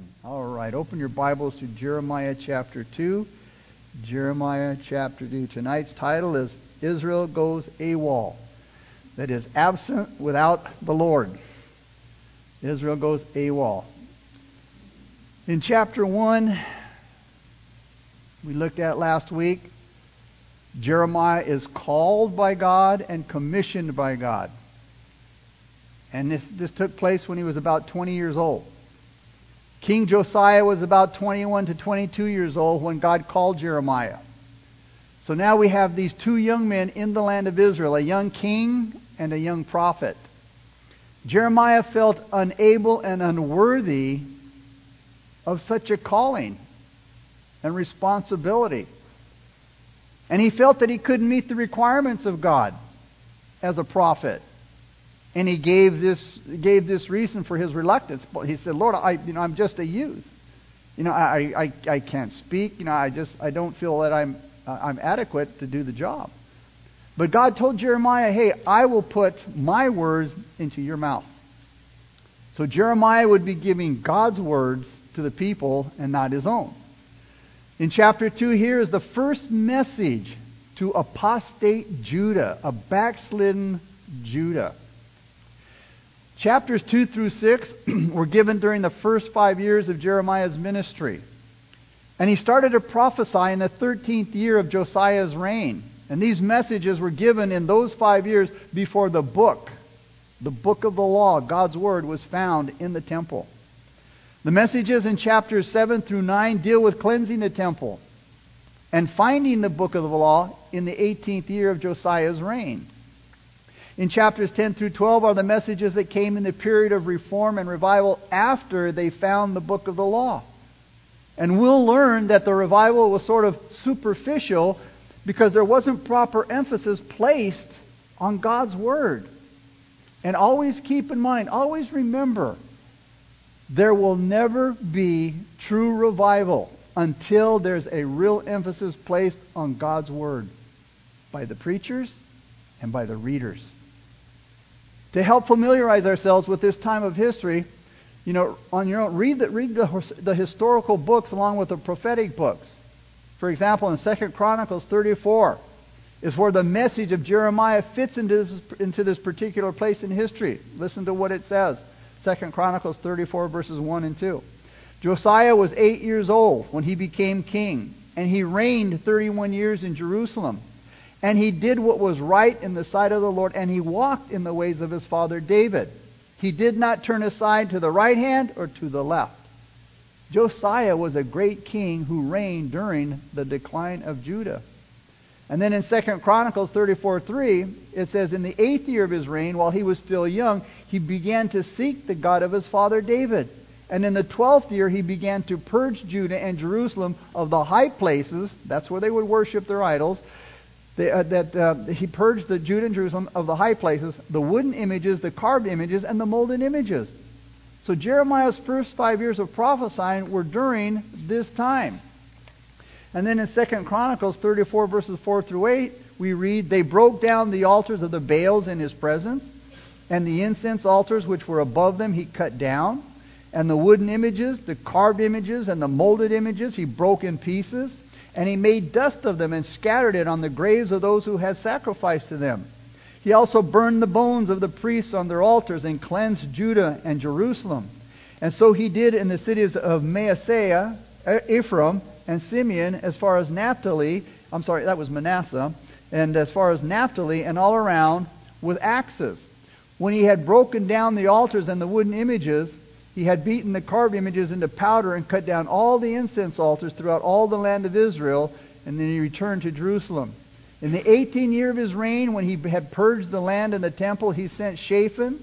Amen. All right, open your Bibles to Jeremiah chapter 2. Jeremiah chapter 2. Tonight's title is Israel Goes AWOL. That is, absent without the Lord. Israel goes AWOL. In chapter 1, we looked at last week, Jeremiah is called by God and commissioned by God. And this, this took place when he was about 20 years old. King Josiah was about 21 to 22 years old when God called Jeremiah. So now we have these two young men in the land of Israel, a young king and a young prophet. Jeremiah felt unable and unworthy of such a calling and responsibility. And he felt that he couldn't meet the requirements of God as a prophet. And he gave this, gave this reason for his reluctance. He said, Lord, I, you know, I'm just a youth. You know, I, I, I can't speak. You know, I just, I don't feel that I'm, uh, I'm adequate to do the job. But God told Jeremiah, hey, I will put my words into your mouth. So Jeremiah would be giving God's words to the people and not his own. In chapter 2 here is the first message to apostate Judah, a backslidden Judah. Chapters 2 through 6 were given during the first five years of Jeremiah's ministry. And he started to prophesy in the 13th year of Josiah's reign. And these messages were given in those five years before the book, the book of the law, God's word, was found in the temple. The messages in chapters 7 through 9 deal with cleansing the temple and finding the book of the law in the 18th year of Josiah's reign. In chapters 10 through 12 are the messages that came in the period of reform and revival after they found the book of the law. And we'll learn that the revival was sort of superficial because there wasn't proper emphasis placed on God's Word. And always keep in mind, always remember, there will never be true revival until there's a real emphasis placed on God's Word by the preachers and by the readers to help familiarize ourselves with this time of history, you know, on your own, read the, read the, the historical books along with the prophetic books. For example, in 2 Chronicles 34 is where the message of Jeremiah fits into this, into this particular place in history. Listen to what it says. 2 Chronicles 34 verses 1 and 2. Josiah was eight years old when he became king, and he reigned 31 years in Jerusalem. And he did what was right in the sight of the Lord, and he walked in the ways of his father David. He did not turn aside to the right hand or to the left. Josiah was a great king who reigned during the decline of Judah. And then in 2 Chronicles 34:3, it says, In the eighth year of his reign, while he was still young, he began to seek the God of his father David. And in the twelfth year, he began to purge Judah and Jerusalem of the high places, that's where they would worship their idols, they, uh, that uh, he purged the Judah and Jerusalem of the high places, the wooden images, the carved images, and the molded images. So Jeremiah's first five years of prophesying were during this time. And then in 2 Chronicles 34 verses 4 through 8, we read, They broke down the altars of the Baals in his presence, and the incense altars which were above them he cut down, and the wooden images, the carved images, and the molded images he broke in pieces. And he made dust of them and scattered it on the graves of those who had sacrificed to them. He also burned the bones of the priests on their altars and cleansed Judah and Jerusalem. And so he did in the cities of Maaseiah, eh, Ephraim, and Simeon, as far as Naphtali. I'm sorry, that was Manasseh. And as far as Naphtali and all around with axes. When he had broken down the altars and the wooden images, he had beaten the carved images into powder and cut down all the incense altars throughout all the land of Israel, and then he returned to Jerusalem. In the 18th year of his reign, when he had purged the land and the temple, he sent Shaphan,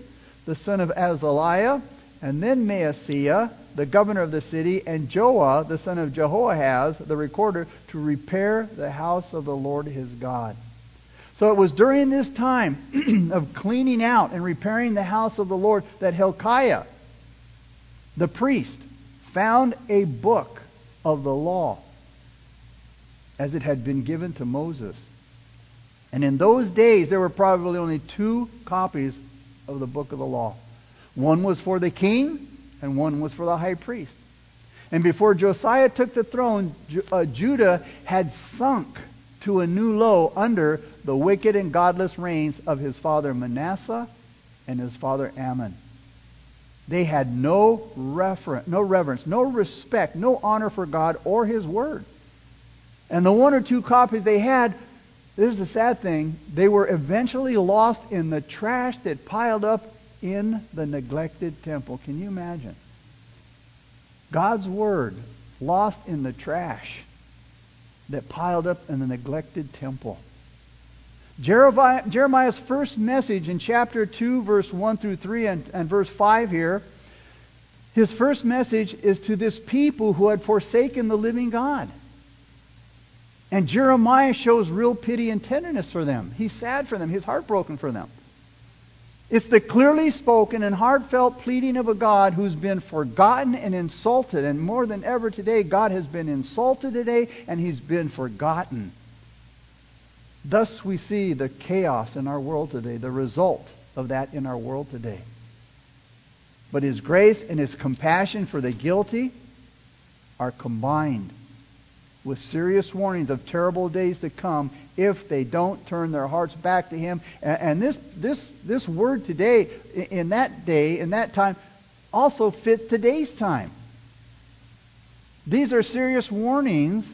the son of Azaliah, and then Maaseiah, the governor of the city, and Joah, the son of Jehoahaz, the recorder, to repair the house of the Lord his God. So it was during this time of cleaning out and repairing the house of the Lord that Hilkiah, the priest found a book of the law as it had been given to Moses. And in those days, there were probably only two copies of the book of the law. One was for the king, and one was for the high priest. And before Josiah took the throne, uh, Judah had sunk to a new low under the wicked and godless reigns of his father Manasseh and his father Amon. They had no reference, no reverence, no respect, no honor for God or his word. And the one or two copies they had, this is the sad thing, they were eventually lost in the trash that piled up in the neglected temple. Can you imagine? God's word lost in the trash that piled up in the neglected temple. Jeremiah's first message in chapter 2, verse 1 through 3, and, and verse 5 here, his first message is to this people who had forsaken the living God. And Jeremiah shows real pity and tenderness for them. He's sad for them, he's heartbroken for them. It's the clearly spoken and heartfelt pleading of a God who's been forgotten and insulted. And more than ever today, God has been insulted today and he's been forgotten. Thus, we see the chaos in our world today, the result of that in our world today. But his grace and his compassion for the guilty are combined with serious warnings of terrible days to come if they don't turn their hearts back to Him. And this, this, this word today, in that day, in that time, also fits today's time. These are serious warnings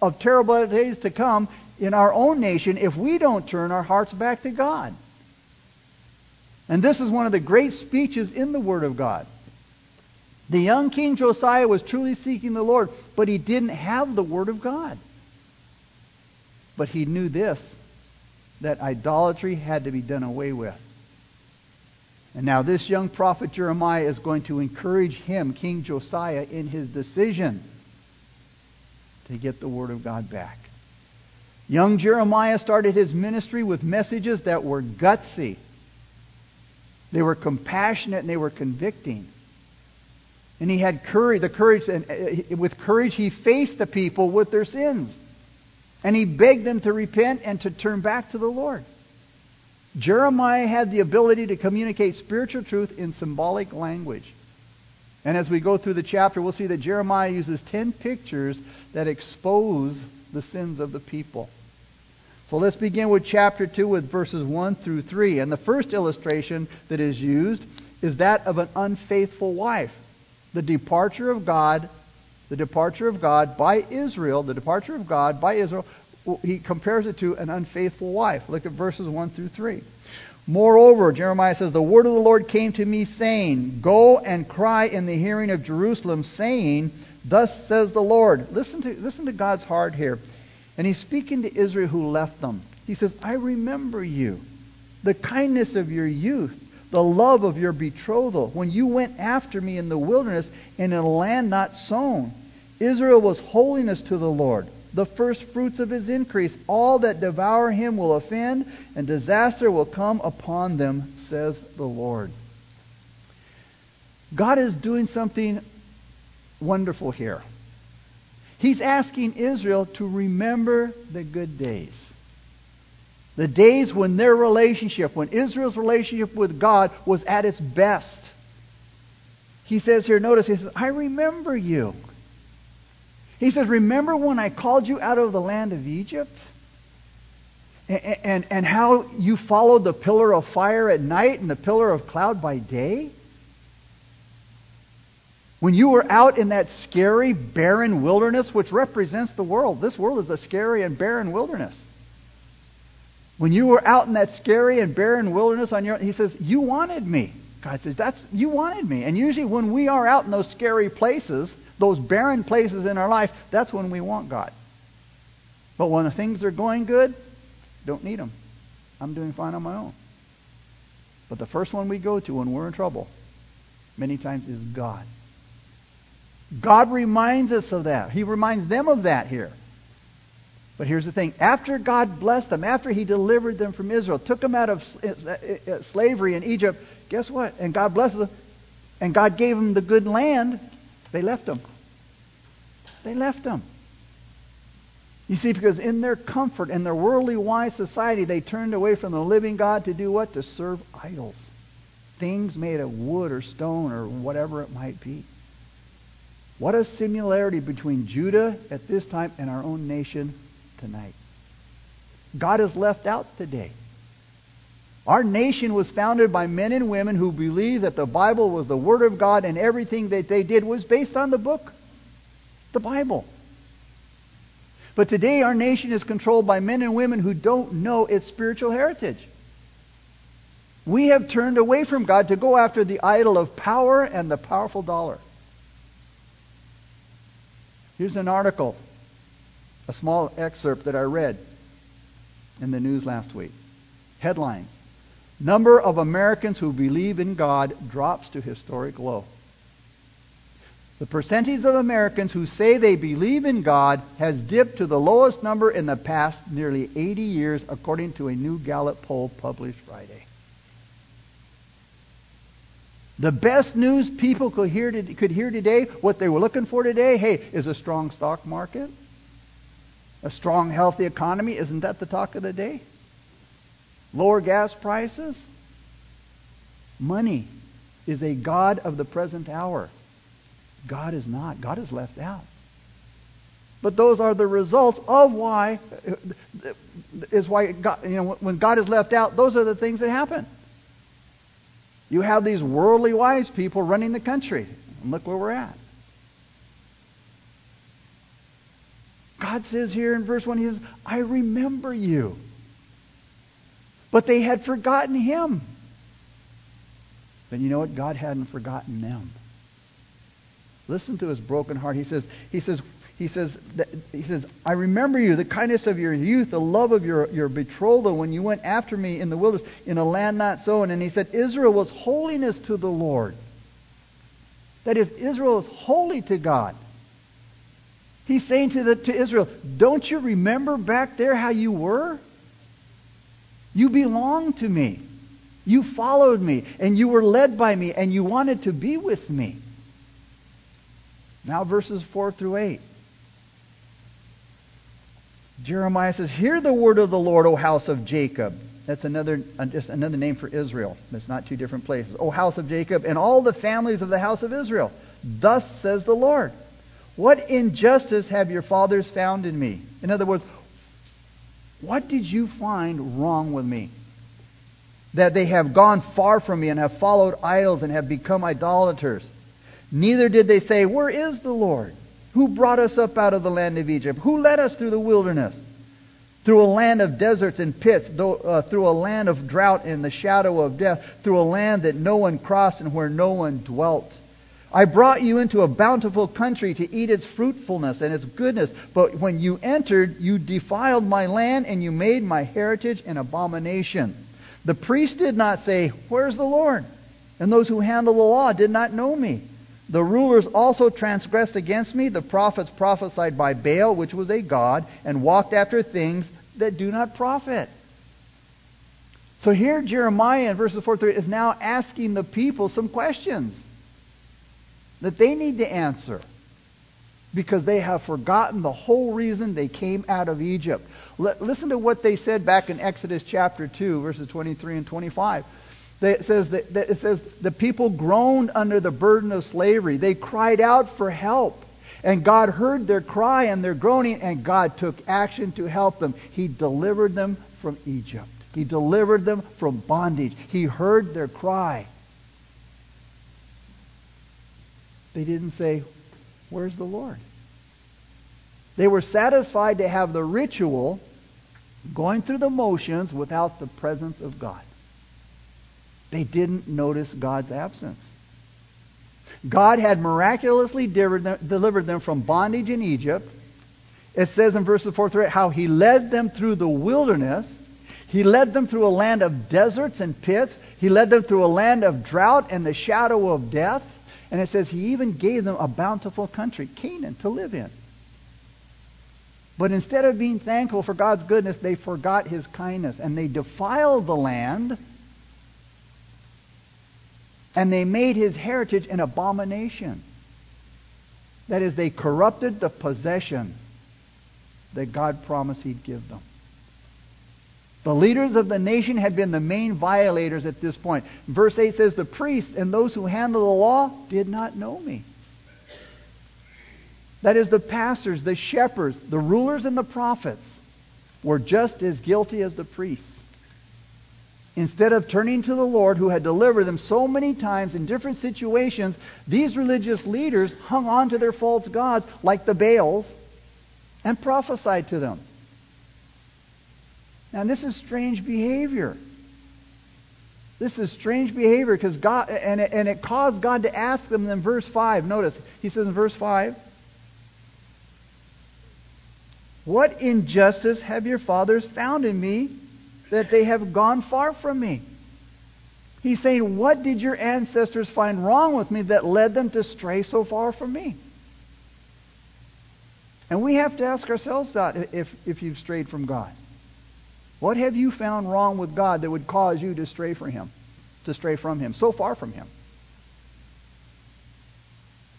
of terrible days to come in our own nation if we don't turn our hearts back to God. And this is one of the great speeches in the Word of God. The young King Josiah was truly seeking the Lord, but he didn't have the Word of God. But he knew this that idolatry had to be done away with. And now, this young prophet Jeremiah is going to encourage him, King Josiah, in his decision to get the Word of God back. Young Jeremiah started his ministry with messages that were gutsy, they were compassionate, and they were convicting. And he had courage, the courage, and uh, with courage he faced the people with their sins. And he begged them to repent and to turn back to the Lord. Jeremiah had the ability to communicate spiritual truth in symbolic language. And as we go through the chapter, we'll see that Jeremiah uses 10 pictures that expose the sins of the people. So let's begin with chapter 2 with verses 1 through 3. And the first illustration that is used is that of an unfaithful wife. The departure of God the departure of God by Israel, the departure of God by Israel, he compares it to an unfaithful wife. Look at verses 1 through 3. Moreover, Jeremiah says, The word of the Lord came to me, saying, Go and cry in the hearing of Jerusalem, saying, Thus says the Lord. Listen to, listen to God's heart here. And he's speaking to Israel who left them. He says, I remember you, the kindness of your youth the love of your betrothal, when you went after me in the wilderness and in a land not sown. Israel was holiness to the Lord, the first fruits of his increase. All that devour him will offend, and disaster will come upon them, says the Lord. God is doing something wonderful here. He's asking Israel to remember the good days. The days when their relationship, when Israel's relationship with God was at its best. He says here, notice, he says, I remember you. He says, Remember when I called you out of the land of Egypt? And, and, and how you followed the pillar of fire at night and the pillar of cloud by day? When you were out in that scary, barren wilderness, which represents the world, this world is a scary and barren wilderness. When you were out in that scary and barren wilderness on your he says, You wanted me. God says, That's you wanted me. And usually when we are out in those scary places, those barren places in our life, that's when we want God. But when the things are going good, don't need them. I'm doing fine on my own. But the first one we go to when we're in trouble, many times, is God. God reminds us of that. He reminds them of that here. But here's the thing after God blessed them, after He delivered them from Israel, took them out of uh, uh, uh, slavery in Egypt, guess what? And God blesses them, and God gave them the good land, they left them. They left them. You see, because in their comfort and their worldly wise society, they turned away from the living God to do what? To serve idols. Things made of wood or stone or whatever it might be. What a similarity between Judah at this time and our own nation tonight. God is left out today. Our nation was founded by men and women who believed that the Bible was the Word of God and everything that they did was based on the book, the Bible. But today our nation is controlled by men and women who don't know its spiritual heritage. We have turned away from God to go after the idol of power and the powerful dollar. Here's an article, a small excerpt that I read in the news last week. Headlines Number of Americans who believe in God drops to historic low. The percentage of Americans who say they believe in God has dipped to the lowest number in the past nearly 80 years, according to a new Gallup poll published Friday. The best news people could hear, could hear today, what they were looking for today, hey, is a strong stock market, a strong, healthy economy. Isn't that the talk of the day? Lower gas prices? Money is a God of the present hour. God is not. God is left out. But those are the results of why is why God, you know when God is left out, those are the things that happen. You have these worldly wise people running the country. And look where we're at. God says here in verse 1, He says, I remember you. But they had forgotten him. Then you know what? God hadn't forgotten them. Listen to his broken heart. He says, he says, he says, he says, I remember you, the kindness of your youth, the love of your, your betrothal when you went after me in the wilderness, in a land not sown. And he said, Israel was holiness to the Lord. That is, Israel is holy to God. He's saying to, the, to Israel, Don't you remember back there how you were? You belong to me. You followed me, and you were led by me, and you wanted to be with me. Now, verses 4 through 8. Jeremiah says, Hear the word of the Lord, O house of Jacob. That's another, uh, just another name for Israel. It's not two different places. O house of Jacob, and all the families of the house of Israel. Thus says the Lord. What injustice have your fathers found in me? In other words, what did you find wrong with me? That they have gone far from me and have followed idols and have become idolaters. Neither did they say, Where is the Lord? Who brought us up out of the land of Egypt? Who led us through the wilderness? Through a land of deserts and pits, uh, through a land of drought and the shadow of death, through a land that no one crossed and where no one dwelt. I brought you into a bountiful country to eat its fruitfulness and its goodness. But when you entered, you defiled my land and you made my heritage an abomination. The priest did not say, Where's the Lord? And those who handle the law did not know me. The rulers also transgressed against me. The prophets prophesied by Baal, which was a god, and walked after things that do not profit. So here Jeremiah in verses 4 3 is now asking the people some questions that they need to answer because they have forgotten the whole reason they came out of Egypt. listen to what they said back in Exodus chapter 2, verses 23 and 25. It says that, it says the people groaned under the burden of slavery. They cried out for help. And God heard their cry and their groaning, and God took action to help them. He delivered them from Egypt. He delivered them from bondage. He heard their cry. They didn't say, Where's the Lord? They were satisfied to have the ritual going through the motions without the presence of God. They didn't notice God's absence. God had miraculously delivered them from bondage in Egypt. It says in verses 4 through 8 how he led them through the wilderness. He led them through a land of deserts and pits. He led them through a land of drought and the shadow of death. And it says he even gave them a bountiful country, Canaan, to live in. But instead of being thankful for God's goodness, they forgot his kindness and they defiled the land and they made his heritage an abomination. That is, they corrupted the possession that God promised he'd give them. The leaders of the nation had been the main violators at this point. Verse 8 says, The priests and those who handle the law did not know me. that is, the pastors, the shepherds, the rulers, and the prophets, were just as guilty as the priests. Instead of turning to the Lord who had delivered them so many times in different situations, these religious leaders hung on to their false gods like the Baals and prophesied to them. Now, this is strange behavior. This is strange behavior because God, and it, and it caused God to ask them in verse 5. Notice, he says in verse 5, What injustice have your fathers found in me that they have gone far from me? He's saying, What did your ancestors find wrong with me that led them to stray so far from me? And we have to ask ourselves that if, if you've strayed from God. What have you found wrong with God that would cause you to stray from Him? To stray from Him, so far from Him?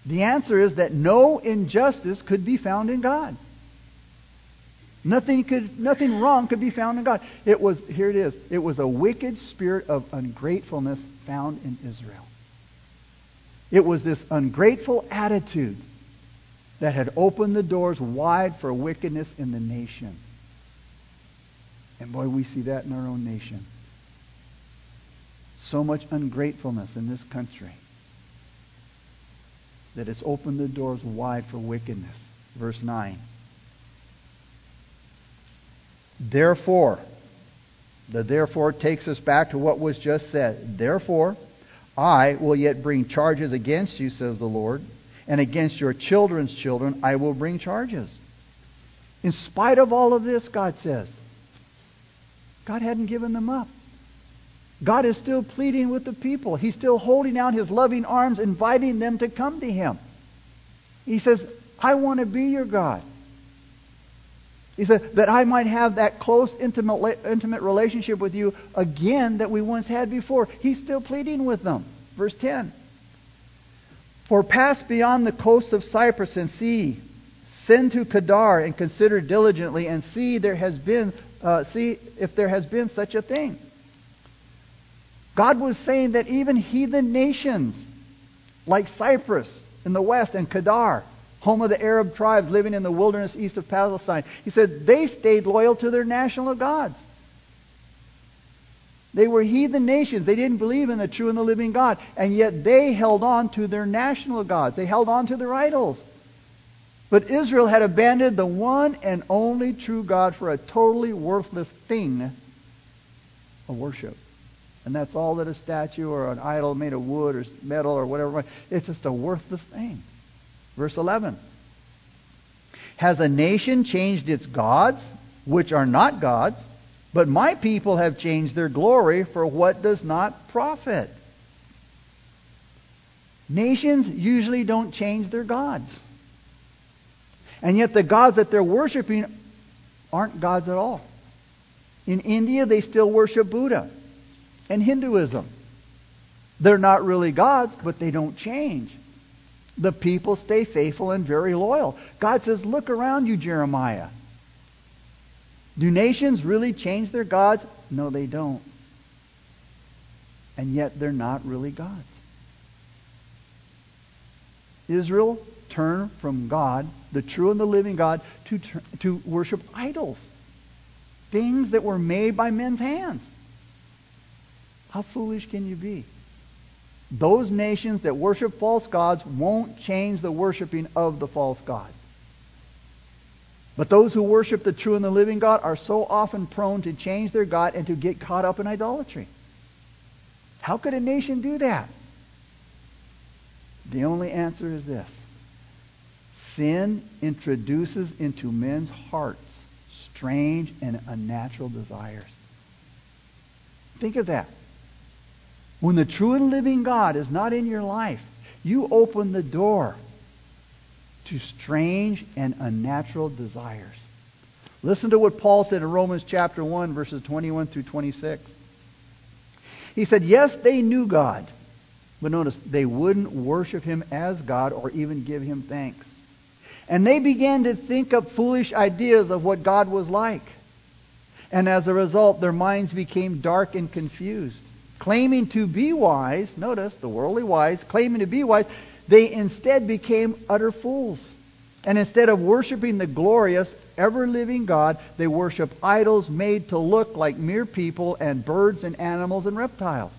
The answer is that no injustice could be found in God. Nothing could nothing wrong could be found in God. It was here it is. It was a wicked spirit of ungratefulness found in Israel. It was this ungrateful attitude that had opened the doors wide for wickedness in the nation. And boy, we see that in our own nation. So much ungratefulness in this country that it's opened the doors wide for wickedness. Verse 9. Therefore, the therefore takes us back to what was just said. Therefore, I will yet bring charges against you, says the Lord, and against your children's children I will bring charges. In spite of all of this, God says, God hadn't given them up. God is still pleading with the people. He's still holding out his loving arms, inviting them to come to him. He says, I want to be your God. He said, that I might have that close, intimate, intimate relationship with you again that we once had before. He's still pleading with them. Verse 10. For pass beyond the coast of Cyprus and see, send to Kedar and consider diligently and see there has been uh, see if there has been such a thing. God was saying that even heathen nations like Cyprus in the west and Kedar, home of the Arab tribes living in the wilderness east of Palestine, he said they stayed loyal to their national gods. They were heathen nations. They didn't believe in the true and the living God. And yet they held on to their national gods. They held on to their idols. But Israel had abandoned the one and only true God for a totally worthless thing of worship. And that's all that a statue or an idol made of wood or metal or whatever, it's just a worthless thing. Verse 11. Has a nation changed its gods, which are not gods? But my people have changed their glory for what does not profit. Nations usually don't change their gods. And yet the gods that they're worshiping aren't gods at all. In India, they still worship Buddha and Hinduism. They're not really gods, but they don't change. The people stay faithful and very loyal. God says, Look around you, Jeremiah. Do nations really change their gods? No, they don't. And yet they're not really gods. Israel turned from God, the true and the living God, to, to worship idols. Things that were made by men's hands. How foolish can you be? Those nations that worship false gods won't change the worshiping of the false gods. But those who worship the true and the living God are so often prone to change their God and to get caught up in idolatry. How could a nation do that? The only answer is this Sin introduces into men's hearts strange and unnatural desires. Think of that. When the true and living God is not in your life, you open the door to strange and unnatural desires. Listen to what Paul said in Romans chapter 1, verses 21 through 26. He said, Yes, they knew God, but notice, they wouldn't worship him as God or even give him thanks. And they began to think up foolish ideas of what God was like. And as a result, their minds became dark and confused. Claiming to be wise, notice the worldly wise, claiming to be wise, they instead became utter fools. And instead of worshiping the glorious, ever living God, they worship idols made to look like mere people and birds and animals and reptiles.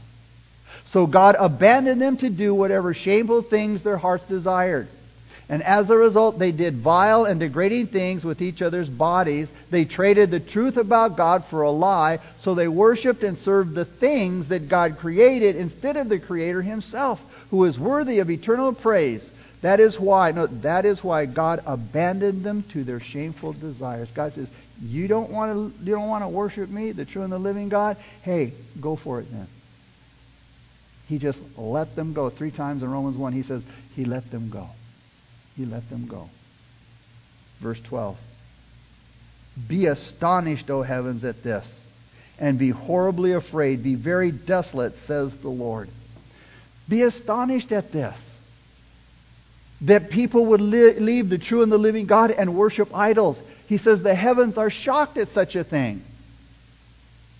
So God abandoned them to do whatever shameful things their hearts desired. And as a result, they did vile and degrading things with each other's bodies. They traded the truth about God for a lie, so they worshiped and served the things that God created instead of the Creator Himself, who is worthy of eternal praise. That is why, no, that is why God abandoned them to their shameful desires. God says, "You don't want to, you don't want to worship me, the true and the living God. Hey, go for it then." He just let them go. Three times in Romans 1, he says, He let them go. He let them go. Verse 12. Be astonished, O heavens, at this, and be horribly afraid. Be very desolate, says the Lord. Be astonished at this. That people would li- leave the true and the living God and worship idols. He says the heavens are shocked at such a thing.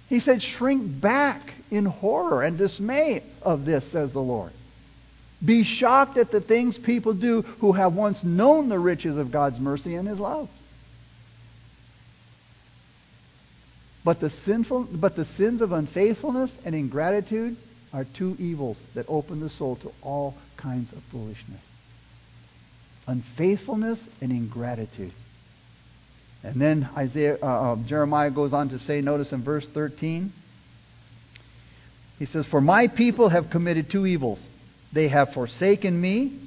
He said, shrink back in horror and dismay of this, says the Lord. Be shocked at the things people do who have once known the riches of God's mercy and His love. But the, sinful, but the sins of unfaithfulness and ingratitude are two evils that open the soul to all kinds of foolishness. Unfaithfulness and ingratitude. And then Isaiah, uh, uh, Jeremiah goes on to say, notice in verse 13, he says, For my people have committed two evils. They have forsaken me,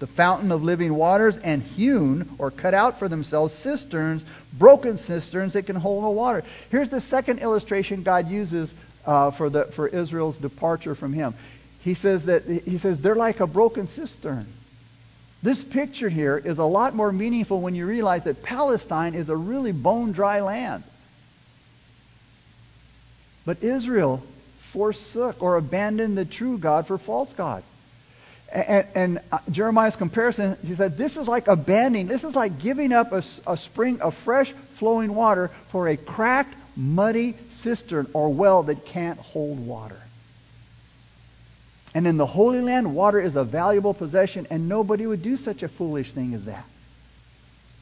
the fountain of living waters, and hewn or cut out for themselves cisterns, broken cisterns that can hold no water. Here's the second illustration God uses uh, for, the, for Israel's departure from Him. He says that he says they're like a broken cistern. This picture here is a lot more meaningful when you realize that Palestine is a really bone dry land. But Israel forsook or abandoned the true God for false God. And, and uh, Jeremiah's comparison, he said, this is like abandoning, this is like giving up a, a spring of fresh flowing water for a cracked, muddy cistern or well that can't hold water. And in the Holy Land, water is a valuable possession, and nobody would do such a foolish thing as that.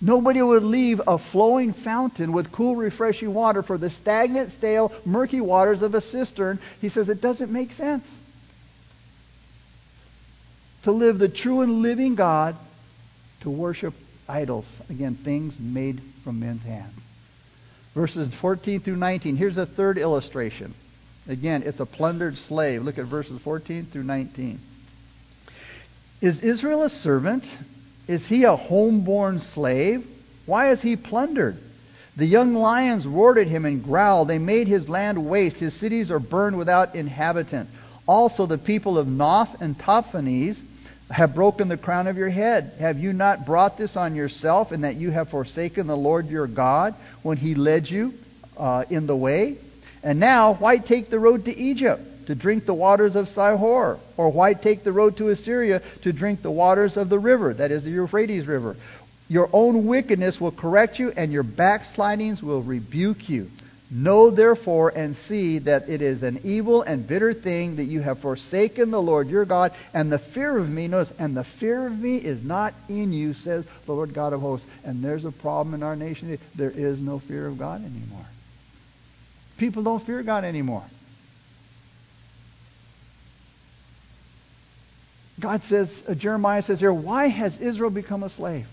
Nobody would leave a flowing fountain with cool, refreshing water for the stagnant, stale, murky waters of a cistern. He says it doesn't make sense to live the true and living God, to worship idols. Again, things made from men's hands. Verses 14 through 19. Here's a third illustration. Again, it's a plundered slave. Look at verses 14 through 19. Is Israel a servant? Is he a homeborn slave? Why is he plundered? The young lions roared at him and growled. They made his land waste. His cities are burned without inhabitant. Also, the people of Noph and Tahpanhes have broken the crown of your head. Have you not brought this on yourself and that you have forsaken the Lord your God when he led you uh, in the way? And now, why take the road to Egypt to drink the waters of Sihor? Or why take the road to Assyria to drink the waters of the river, that is the Euphrates River? Your own wickedness will correct you, and your backslidings will rebuke you. Know therefore and see that it is an evil and bitter thing that you have forsaken the Lord your God, and the fear of me, notice, and the fear of me is not in you, says the Lord God of hosts. And there's a problem in our nation. There is no fear of God anymore. People don't fear God anymore. God says, uh, Jeremiah says here, why has Israel become a slave?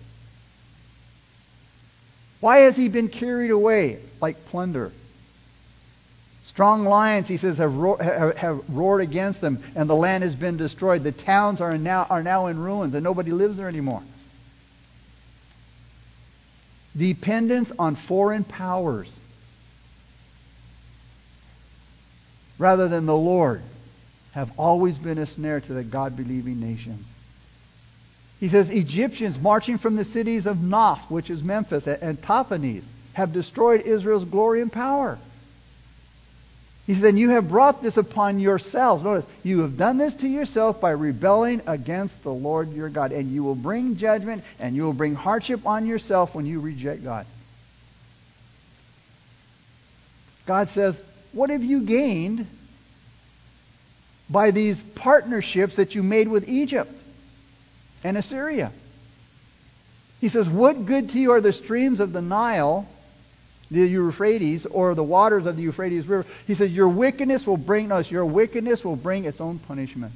Why has he been carried away like plunder? Strong lions, he says, have, have, roared against them, and the land has been destroyed. The towns are now, are now in ruins, and nobody lives there anymore. Dependence on foreign powers rather than the Lord have always been a snare to the God believing nations. He says Egyptians marching from the cities of Noph, which is Memphis, and Tahpanhes, have destroyed Israel's glory and power. He said, and you have brought this upon yourselves. Notice, you have done this to yourself by rebelling against the Lord your God. And you will bring judgment and you will bring hardship on yourself when you reject God. God says, What have you gained by these partnerships that you made with Egypt and Assyria? He says, What good to you are the streams of the Nile, the Euphrates, or the waters of the Euphrates River? He says, Your wickedness will bring us, your wickedness will bring its own punishment.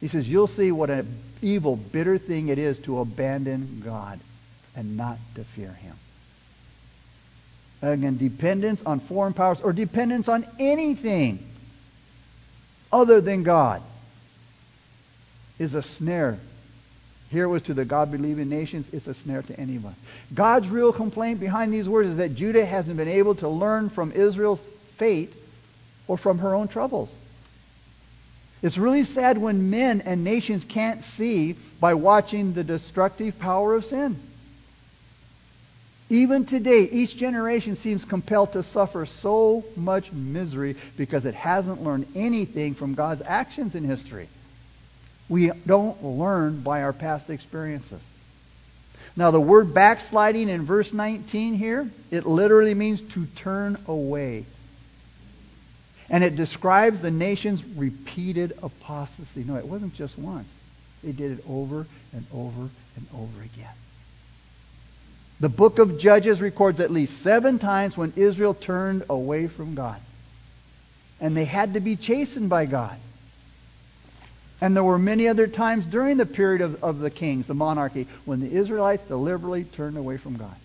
He says, You'll see what an evil, bitter thing it is to abandon God and not to fear Him. Again, dependence on foreign powers or dependence on anything other than God is a snare. Here was to the God believing nations, it's a snare to anyone. God's real complaint behind these words is that Judah hasn't been able to learn from Israel's fate or from her own troubles. It's really sad when men and nations can't see by watching the destructive power of sin. Even today, each generation seems compelled to suffer so much misery because it hasn't learned anything from God's actions in history. We don't learn by our past experiences. Now, the word backsliding in verse 19 here, it literally means to turn away. And it describes the nation's repeated apostasy. No, it wasn't just once. They did it over and over and over again. The book of Judges records at least seven times when Israel turned away from God. And they had to be chastened by God. And there were many other times during the period of, of the kings, the monarchy, when the Israelites deliberately turned away from God.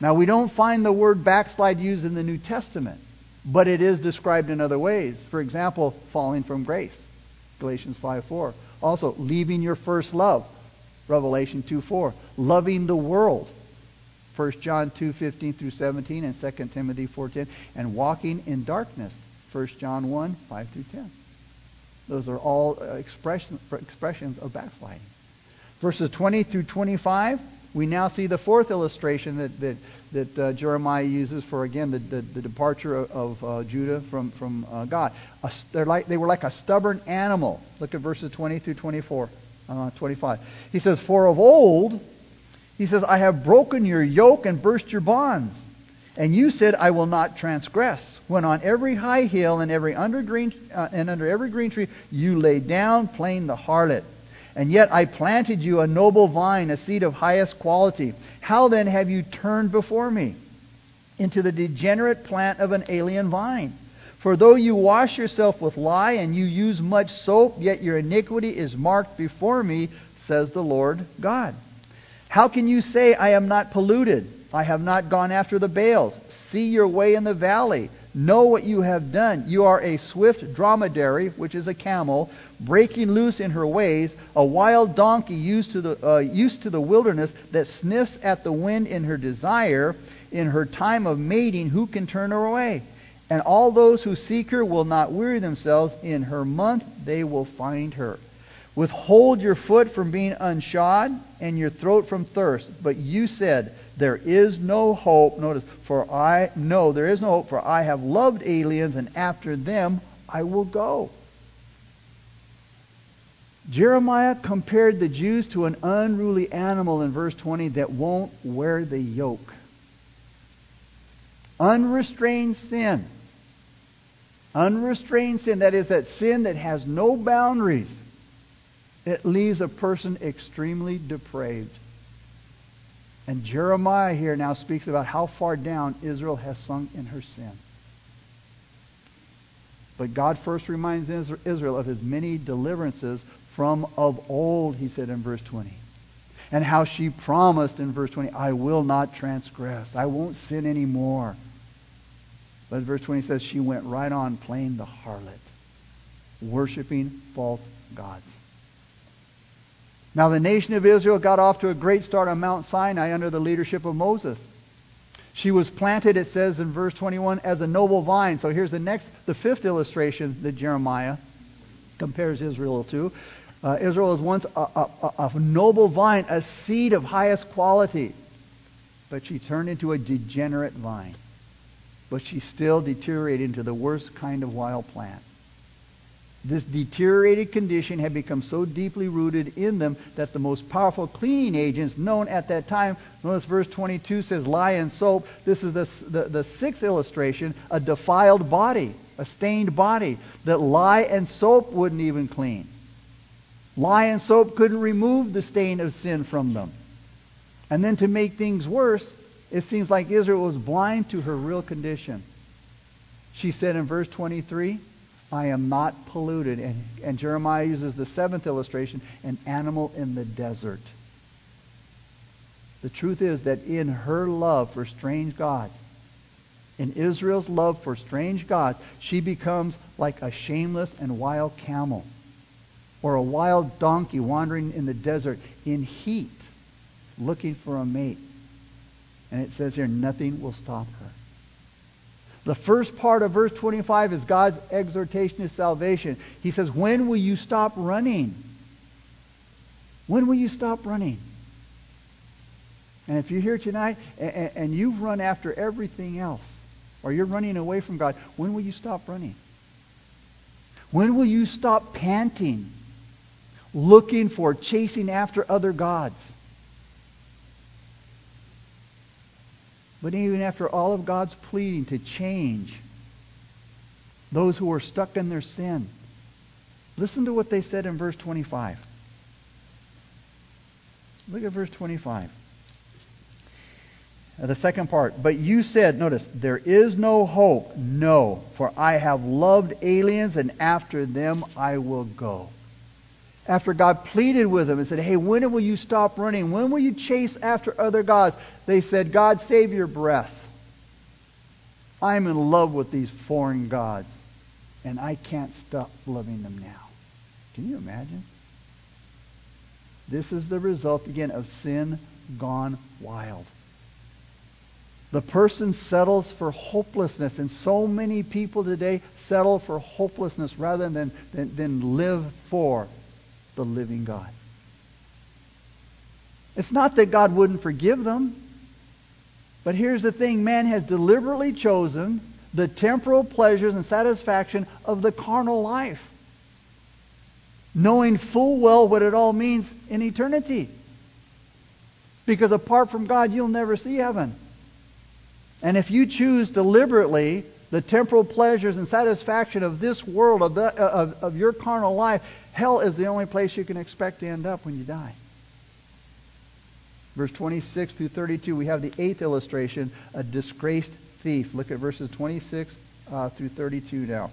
Now, we don't find the word backslide used in the New Testament, but it is described in other ways. For example, falling from grace, Galatians 5 4. Also, leaving your first love, Revelation 2 4. Loving the world. 1 John 2 15 through 17 and 2 Timothy 4 10. And walking in darkness. 1 John 1 5 through 10. Those are all uh, expression, expressions of backsliding. Verses 20 through 25, we now see the fourth illustration that, that, that uh, Jeremiah uses for, again, the, the, the departure of, uh, Judah from, from uh, God. A, like, they were like a stubborn animal. Look at verses 20 through 24 uh, 25. He says, For of old, he says, I have broken your yoke and burst your bonds. And you said, I will not transgress. When on every high hill and every under green, uh, and under every green tree you lay down plain the harlot. And yet I planted you a noble vine, a seed of highest quality. How then have you turned before me into the degenerate plant of an alien vine? For though you wash yourself with lye and you use much soap, yet your iniquity is marked before me, says the Lord God. How can you say, I am not polluted? I have not gone after the Baals. See your way in the valley. Know what you have done. You are a swift dromedary, which is a camel, breaking loose in her ways, a wild donkey used to the, uh, used to the wilderness that sniffs at the wind in her desire. In her time of mating, who can turn her away? And all those who seek her will not weary themselves. In her month they will find her. Withhold your foot from being unshod and your throat from thirst. But you said, There is no hope. Notice, for I know there is no hope, for I have loved aliens, and after them I will go. Jeremiah compared the Jews to an unruly animal in verse 20 that won't wear the yoke. Unrestrained sin Unrestrained sin, that is, that sin that has no boundaries, it leaves a person extremely depraved. And Jeremiah here now speaks about how far down Israel has sunk in her sin. But God first reminds Israel of his many deliverances from of old, he said in verse 20. And how she promised in verse 20, I will not transgress. I won't sin anymore. But verse 20 says, She went right on playing the harlot, worshiping false gods. Now, the nation of Israel got off to a great start on Mount Sinai under the leadership of Moses. She was planted, it says in verse 21, as a noble vine. So here's the next, the fifth illustration that Jeremiah compares Israel to. Uh, Israel was once a, a, a noble vine, a seed of highest quality. But she turned into a degenerate vine but she still deteriorated into the worst kind of wild plant. This deteriorated condition had become so deeply rooted in them that the most powerful cleaning agents known at that time, notice verse 22 says lye and soap. This is the, the, the sixth illustration, a defiled body, a stained body that lye and soap wouldn't even clean. Lye and soap couldn't remove the stain of sin from them. And then to make things worse, it seems like Israel was blind to her real condition. She said in verse 23, I am not polluted. And, and Jeremiah uses the seventh illustration an animal in the desert. The truth is that in her love for strange gods, in Israel's love for strange gods, she becomes like a shameless and wild camel or a wild donkey wandering in the desert in heat looking for a mate. And it says here, nothing will stop her. The first part of verse 25 is God's exhortation to salvation. He says, When will you stop running? When will you stop running? And if you're here tonight and, and you've run after everything else, or you're running away from God, when will you stop running? When will you stop panting, looking for, chasing after other gods? But even after all of God's pleading to change those who are stuck in their sin, listen to what they said in verse 25. Look at verse 25. Uh, the second part. But you said, notice, there is no hope. No, for I have loved aliens, and after them I will go. After God pleaded with them and said, Hey, when will you stop running? When will you chase after other gods? They said, God, save your breath. I'm in love with these foreign gods, and I can't stop loving them now. Can you imagine? This is the result, again, of sin gone wild. The person settles for hopelessness, and so many people today settle for hopelessness rather than, than, than live for the living God. It's not that God wouldn't forgive them, but here's the thing man has deliberately chosen the temporal pleasures and satisfaction of the carnal life, knowing full well what it all means in eternity. Because apart from God, you'll never see heaven. And if you choose deliberately the temporal pleasures and satisfaction of this world, of, the, of, of your carnal life, hell is the only place you can expect to end up when you die. Verse 26 through 32, we have the eighth illustration, a disgraced thief. Look at verses 26 uh, through 32 now.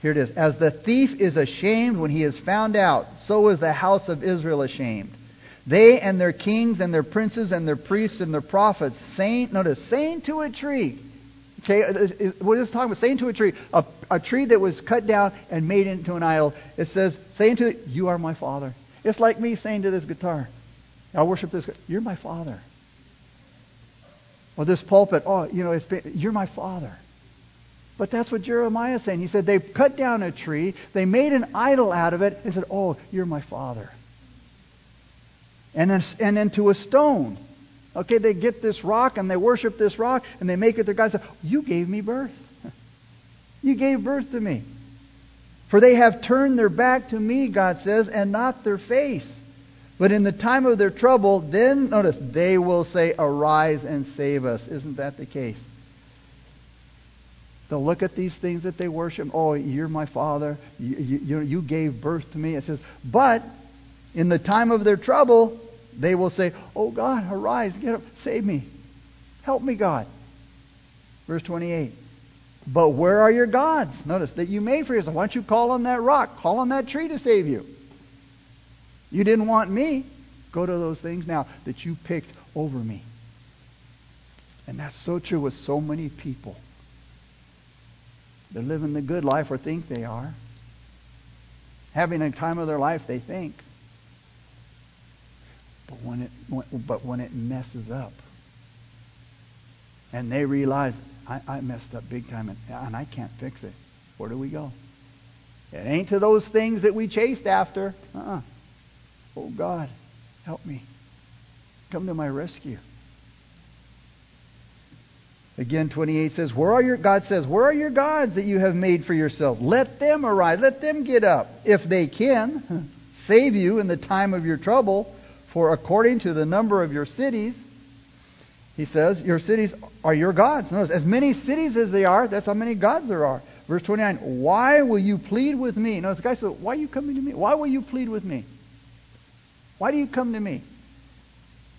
Here it is. As the thief is ashamed when he is found out, so is the house of Israel ashamed. They and their kings and their princes and their priests and their prophets, saying, notice, saying to a tree, okay, what uh, is talking about? Saying to a tree, a, a tree that was cut down and made into an idol. It says, saying to it, you are my father. It's like me saying to this guitar, I worship this, you're my father. Or this pulpit, oh, you know, it's been, you're my father. But that's what Jeremiah is saying. He said, they cut down a tree, they made an idol out of it, and said, oh, you're my father and, then, and into a stone. Okay, they get this rock and they worship this rock and they make it their God. You gave me birth. You gave birth to me. For they have turned their back to me, God says, and not their face. But in the time of their trouble, then, notice, they will say, Arise and save us. Isn't that the case? They'll look at these things that they worship. Oh, you're my father. You, you, you gave birth to me. It says, But in the time of their trouble, they will say, Oh God, arise, get up, save me. Help me, God. Verse 28. But where are your gods? Notice that you made for yourself. Why don't you call on that rock? Call on that tree to save you. You didn't want me. Go to those things now that you picked over me. And that's so true with so many people. They're living the good life or think they are. Having a time of their life, they think. But when it, but when it messes up, and they realize, I, I messed up big time and, and I can't fix it, where do we go? It ain't to those things that we chased after. Uh-uh. Oh, God, help me. Come to my rescue. Again, 28 says, Where are your, God says, Where are your gods that you have made for yourself? Let them arise. Let them get up. If they can, save you in the time of your trouble. For according to the number of your cities, he says, your cities are your gods. Notice, as many cities as they are, that's how many gods there are. Verse 29, why will you plead with me? Notice the guy said, why are you coming to me? Why will you plead with me? Why do you come to me?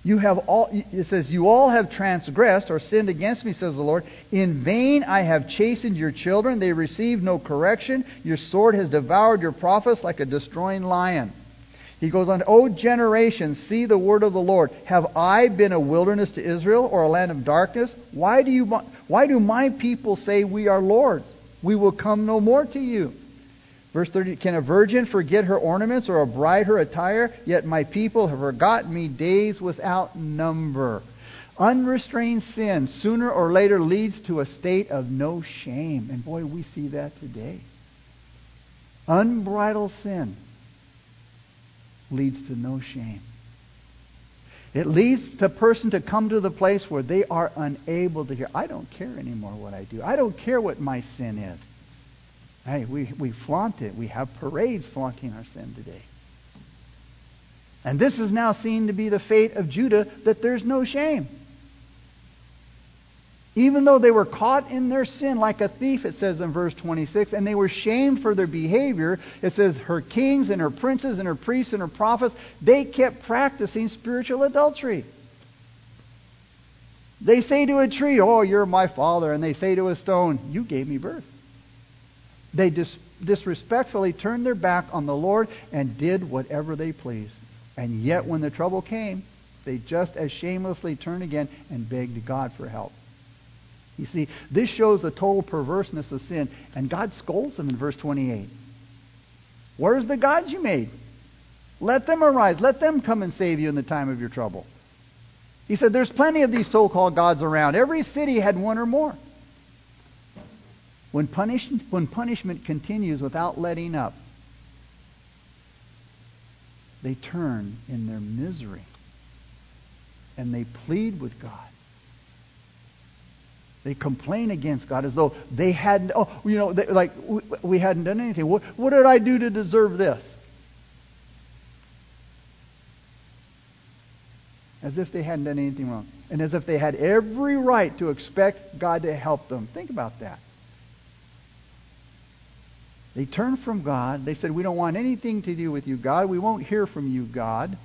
You have all, it says, you all have transgressed or sinned against me, says the Lord. In vain I have chastened your children. They receive no correction. Your sword has devoured your prophets like a destroying lion. He goes on, O generation, see the word of the Lord. Have I been a wilderness to Israel or a land of darkness? Why do, you, why do my people say we are lords? We will come no more to you. Verse 30 Can a virgin forget her ornaments or a bride her attire? Yet my people have forgotten me days without number. Unrestrained sin sooner or later leads to a state of no shame. And boy, we see that today. Unbridled sin leads to no shame. It leads the person to come to the place where they are unable to hear. I don't care anymore what I do. I don't care what my sin is. Hey, we, we flaunt it. We have parades flaunting our sin today. And this is now seen to be the fate of Judah, that there's no shame. Even though they were caught in their sin like a thief, it says in verse 26, and they were shamed for their behavior, it says her kings and her princes and her priests and her prophets, they kept practicing spiritual adultery. They say to a tree, Oh, you're my father. And they say to a stone, You gave me birth. They dis- disrespectfully turned their back on the Lord and did whatever they pleased. And yet, when the trouble came, they just as shamelessly turned again and begged God for help. You see, this shows the total perverseness of sin, and God scolds them in verse 28. Where's the gods you made? Let them arise. Let them come and save you in the time of your trouble. He said, There's plenty of these so called gods around. Every city had one or more. When, punish, when punishment continues without letting up, they turn in their misery and they plead with God. They complain against God as though they hadn't, oh, you know, they, like we, we hadn't done anything. What, what did I do to deserve this? As if they hadn't done anything wrong. And as if they had every right to expect God to help them. Think about that. They turned from God. They said, We don't want anything to do with you, God. We won't hear from you, God.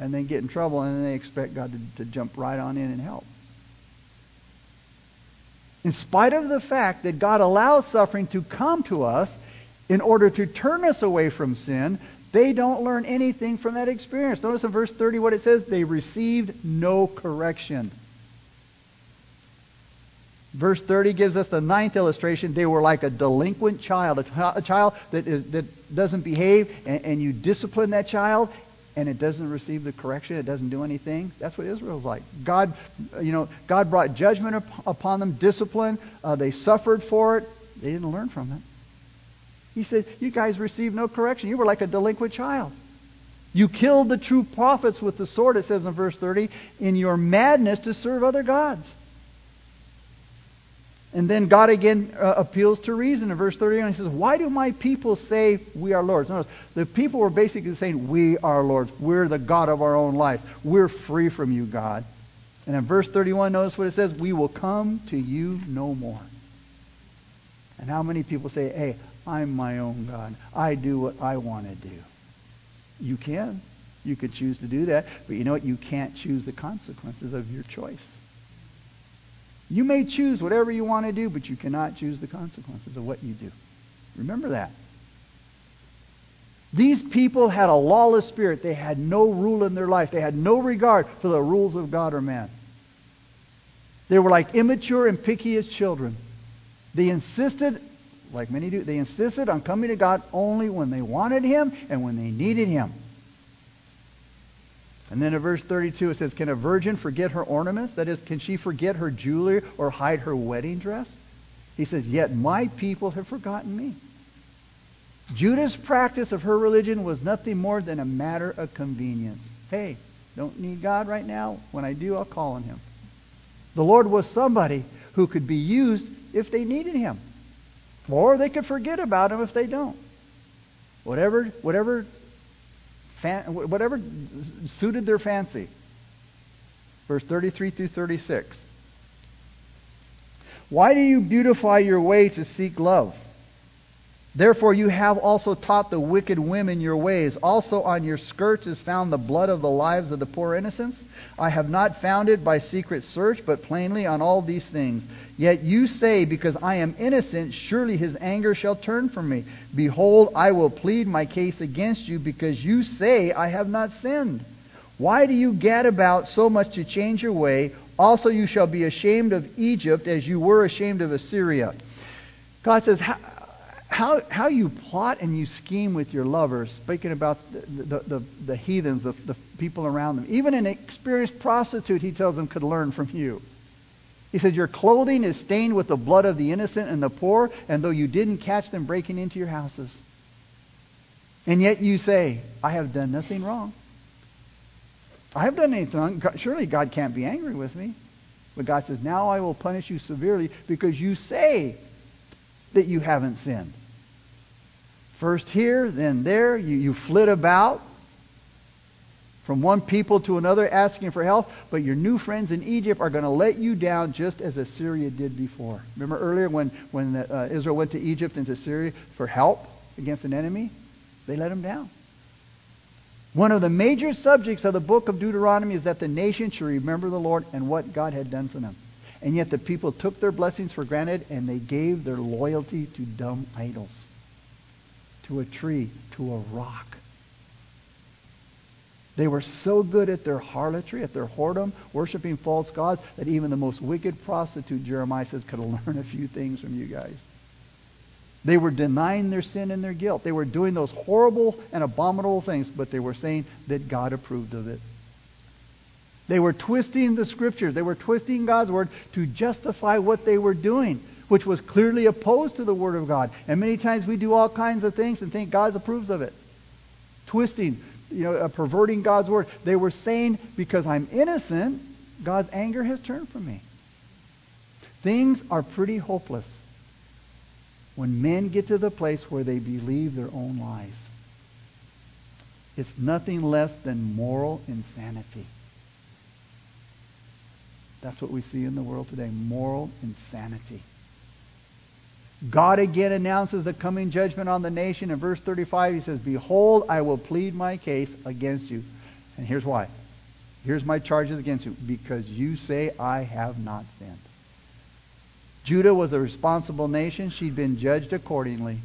And then get in trouble, and then they expect God to, to jump right on in and help. In spite of the fact that God allows suffering to come to us in order to turn us away from sin, they don't learn anything from that experience. Notice in verse 30 what it says they received no correction. Verse 30 gives us the ninth illustration. They were like a delinquent child, a, child that, is, that doesn't behave, and, and, you discipline that child, and it doesn't receive the correction, it doesn't do anything. That's what Israel's like. God, you know, God brought judgment up, upon them, discipline. Uh, they suffered for it. They didn't learn from it. He said, "You guys received no correction. You were like a delinquent child." You killed the true prophets with the sword, it says in verse 30, in your madness to serve other gods. And then God again uh, appeals to reason in verse 31. He says, Why do my people say we are lords? Notice, the people were basically saying, We are lords. We're the God of our own lives. We're free from you, God. And in verse 31, notice what it says, We will come to you no more. And how many people say, Hey, I'm my own God. I do what I want to do. You can. You could choose to do that. But you know what? You can't choose the consequences of your choice. You may choose whatever you want to do, but you cannot choose the consequences of what you do. Remember that. These people had a lawless spirit. They had no rule in their life. They had no regard for the rules of God or man. They were like immature and pickiest children. They insisted, like many do, they insisted on coming to God only when they wanted Him and when they needed Him. And then in verse 32 it says, Can a virgin forget her ornaments? That is, can she forget her jewelry or hide her wedding dress? He says, Yet my people have forgotten me. Judah's practice of her religion was nothing more than a matter of convenience. Hey, don't need God right now. When I do, I'll call on him. The Lord was somebody who could be used if they needed him. Or they could forget about him if they don't. Whatever, whatever fan, whatever suited their fancy. Verse 33 through 36. Why do you beautify your way to seek love? Therefore, you have also taught the wicked women your ways. Also, on your skirts is found the blood of the lives of the poor innocents. I have not found it by secret search, but plainly on all these things. Yet you say, Because I am innocent, surely his anger shall turn from me. Behold, I will plead my case against you, because you say, I have not sinned. Why do you gad about so much to change your way? Also, you shall be ashamed of Egypt as you were ashamed of Assyria. God says, how, how you plot and you scheme with your lovers, speaking about the, the, the, the heathens, the, the people around them. Even an experienced prostitute, he tells them, could learn from you. He says, Your clothing is stained with the blood of the innocent and the poor, and though you didn't catch them breaking into your houses. And yet you say, I have done nothing wrong. I have done anything wrong. Surely God can't be angry with me. But God says, Now I will punish you severely because you say that you haven't sinned. First here, then there, you, you flit about from one people to another asking for help, but your new friends in Egypt are going to let you down just as Assyria did before. Remember earlier when, when uh, Israel went to Egypt and to Syria for help against an enemy? They let them down. One of the major subjects of the book of Deuteronomy is that the nation should remember the Lord and what God had done for them. And yet the people took their blessings for granted and they gave their loyalty to dumb idols, to a tree, to a rock. They were so good at their harlotry, at their whoredom, worshiping false gods, that even the most wicked prostitute, Jeremiah says, could learn a few things from you guys. They were denying their sin and their guilt. They were doing those horrible and abominable things, but they were saying that God approved of it. They were twisting the scriptures. They were twisting God's word to justify what they were doing, which was clearly opposed to the word of God. And many times we do all kinds of things and think God approves of it. Twisting, you know, uh, perverting God's word. They were saying, because I'm innocent, God's anger has turned from me. Things are pretty hopeless when men get to the place where they believe their own lies. It's nothing less than moral insanity. That's what we see in the world today moral insanity. God again announces the coming judgment on the nation. In verse 35, he says, Behold, I will plead my case against you. And here's why. Here's my charges against you. Because you say, I have not sinned. Judah was a responsible nation. She'd been judged accordingly.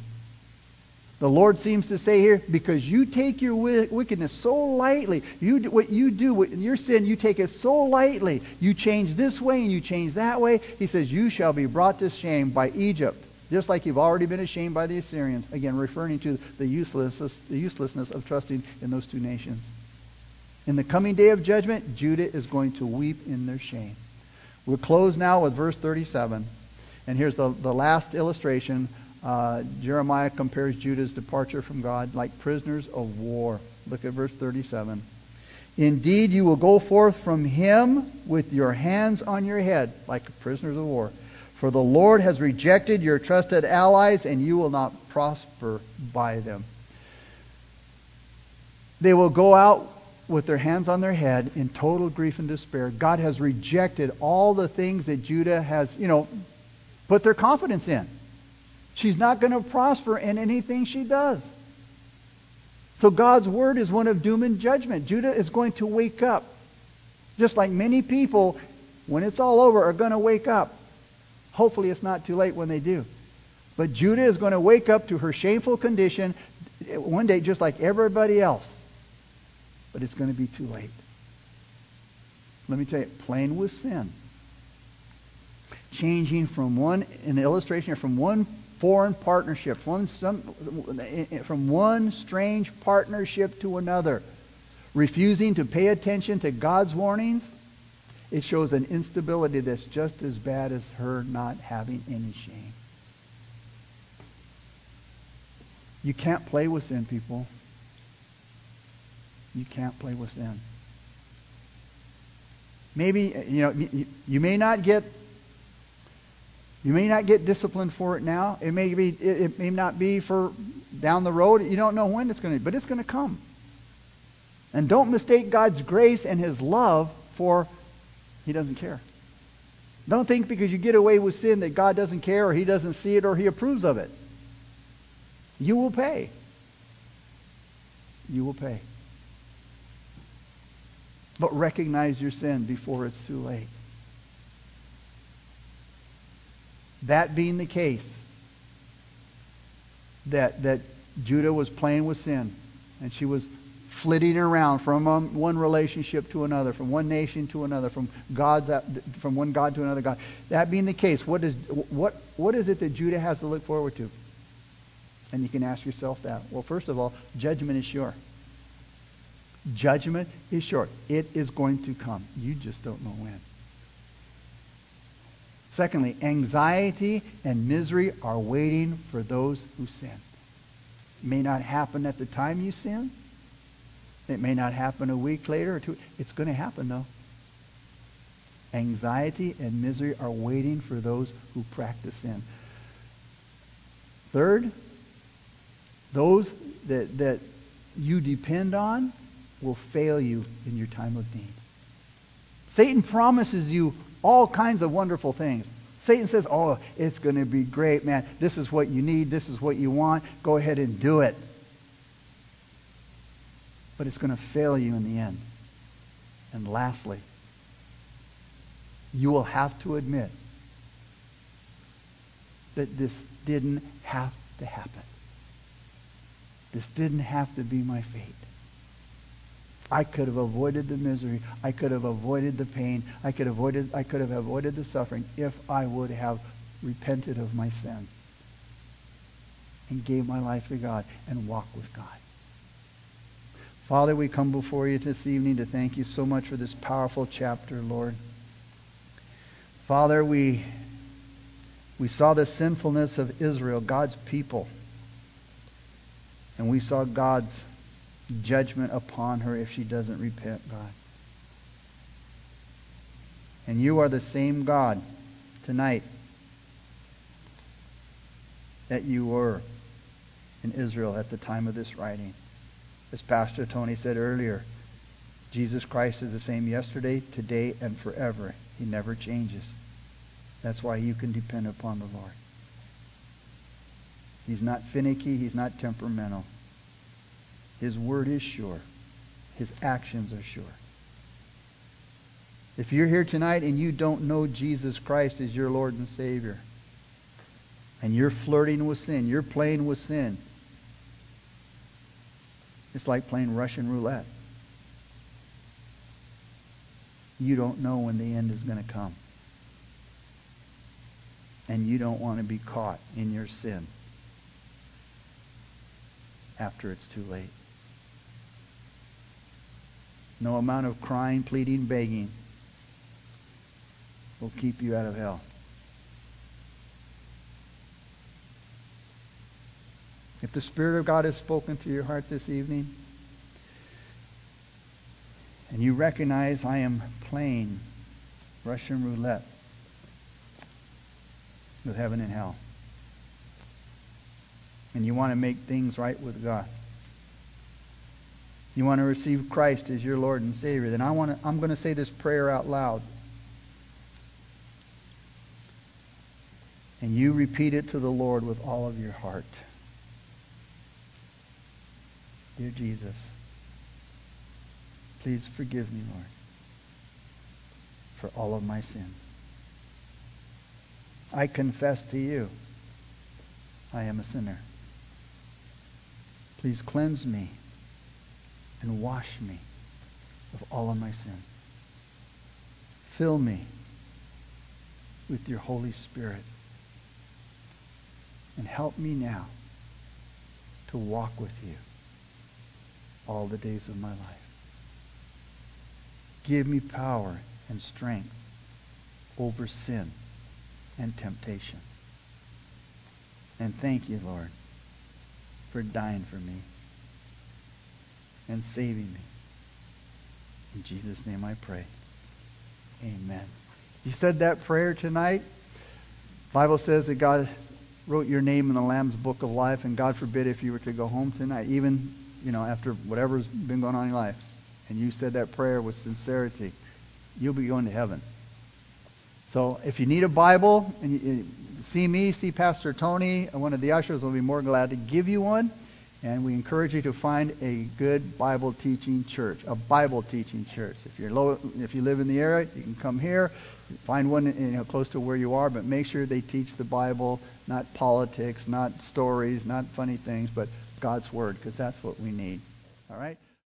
The Lord seems to say here, because you take your wickedness so lightly, you what you do, with your sin, you take it so lightly. You change this way and you change that way. He says, you shall be brought to shame by Egypt, just like you've already been ashamed by the Assyrians. Again, referring to the uselessness, the uselessness of trusting in those two nations. In the coming day of judgment, Judah is going to weep in their shame. We'll close now with verse 37. And here's the, the last illustration uh, Jeremiah compares Judah's departure from God like prisoners of war. Look at verse 37. Indeed, you will go forth from him with your hands on your head, like prisoners of war. For the Lord has rejected your trusted allies, and you will not prosper by them. They will go out with their hands on their head in total grief and despair. God has rejected all the things that Judah has, you know, put their confidence in. She's not going to prosper in anything she does. So God's word is one of doom and judgment. Judah is going to wake up. Just like many people, when it's all over, are going to wake up. Hopefully, it's not too late when they do. But Judah is going to wake up to her shameful condition one day, just like everybody else. But it's going to be too late. Let me tell you, playing with sin. Changing from one, in the illustration, from one foreign partnership, one, some, from one strange partnership to another, refusing to pay attention to God's warnings, it shows an instability that's just as bad as her not having any shame. You can't play with sin, people. You can't play with sin. Maybe, you know, you, you may not get you may not get disciplined for it now. It may be it, may not be for down the road. You don't know when it's going to be, but it's going to come. And don't mistake God's grace and his love for he doesn't care. Don't think because you get away with sin that God doesn't care or He doesn't see it or He approves of it. You will pay. You will pay. But recognize your sin before it's too late. That being the case, that, that Judah was playing with sin, and she was flitting around from one relationship to another, from one nation to another, from God's from one God to another God. That being the case, what is what what is it that Judah has to look forward to? And you can ask yourself that. Well, first of all, judgment is sure. Judgment is sure. It is going to come. You just don't know when. Secondly, anxiety and misery are waiting for those who sin. It may not happen at the time you sin. It may not happen a week later or two. It's going to happen, though. Anxiety and misery are waiting for those who practice sin. Third, those that, that you depend on will fail you in your time of need. Satan promises you all kinds of wonderful things. Satan says, Oh, it's going to be great, man. This is what you need. This is what you want. Go ahead and do it. But it's going to fail you in the end. And lastly, you will have to admit that this didn't have to happen. This didn't have to be my fate. I could have avoided the misery. I could have avoided the pain. I could, avoided, I could have avoided the suffering if I would have repented of my sin and gave my life to God and walked with God. Father, we come before you this evening to thank you so much for this powerful chapter, Lord. Father, we, we saw the sinfulness of Israel, God's people. And we saw God's judgment upon her if she doesn't repent, God. And you are the same God tonight that you were in Israel at the time of this writing. As Pastor Tony said earlier, Jesus Christ is the same yesterday, today, and forever. He never changes. That's why you can depend upon the Lord. He's not finicky. He's not temperamental. His word is sure. His actions are sure. If you're here tonight and you don't know Jesus Christ as your Lord and Savior, and you're flirting with sin, you're playing with sin, it's like playing Russian roulette. You don't know when the end is going to come. And you don't want to be caught in your sin after it's too late. No amount of crying, pleading, begging will keep you out of hell. If the Spirit of God has spoken to your heart this evening, and you recognize I am playing Russian roulette with heaven and hell, and you want to make things right with God, you want to receive Christ as your Lord and Savior, then I want to, I'm going to say this prayer out loud. And you repeat it to the Lord with all of your heart. Dear Jesus, please forgive me, Lord, for all of my sins. I confess to you I am a sinner. Please cleanse me and wash me of all of my sin. Fill me with your Holy Spirit. And help me now to walk with you all the days of my life. Give me power and strength over sin and temptation. And thank you, Lord, for dying for me and saving me. In Jesus' name I pray. Amen. You said that prayer tonight. Bible says that God wrote your name in the Lamb's book of life, and God forbid if you were to go home tonight, even you know after whatever's been going on in your life, and you said that prayer with sincerity, you'll be going to heaven. So if you need a Bible, and you, you see me, see Pastor Tony, one of the ushers will be more glad to give you one. And we encourage you to find a good Bible teaching church, a Bible teaching church. If you're low, if you live in the area, you can come here, find one you know, close to where you are, but make sure they teach the Bible, not politics, not stories, not funny things, but God's Word, because that's what we need. All right?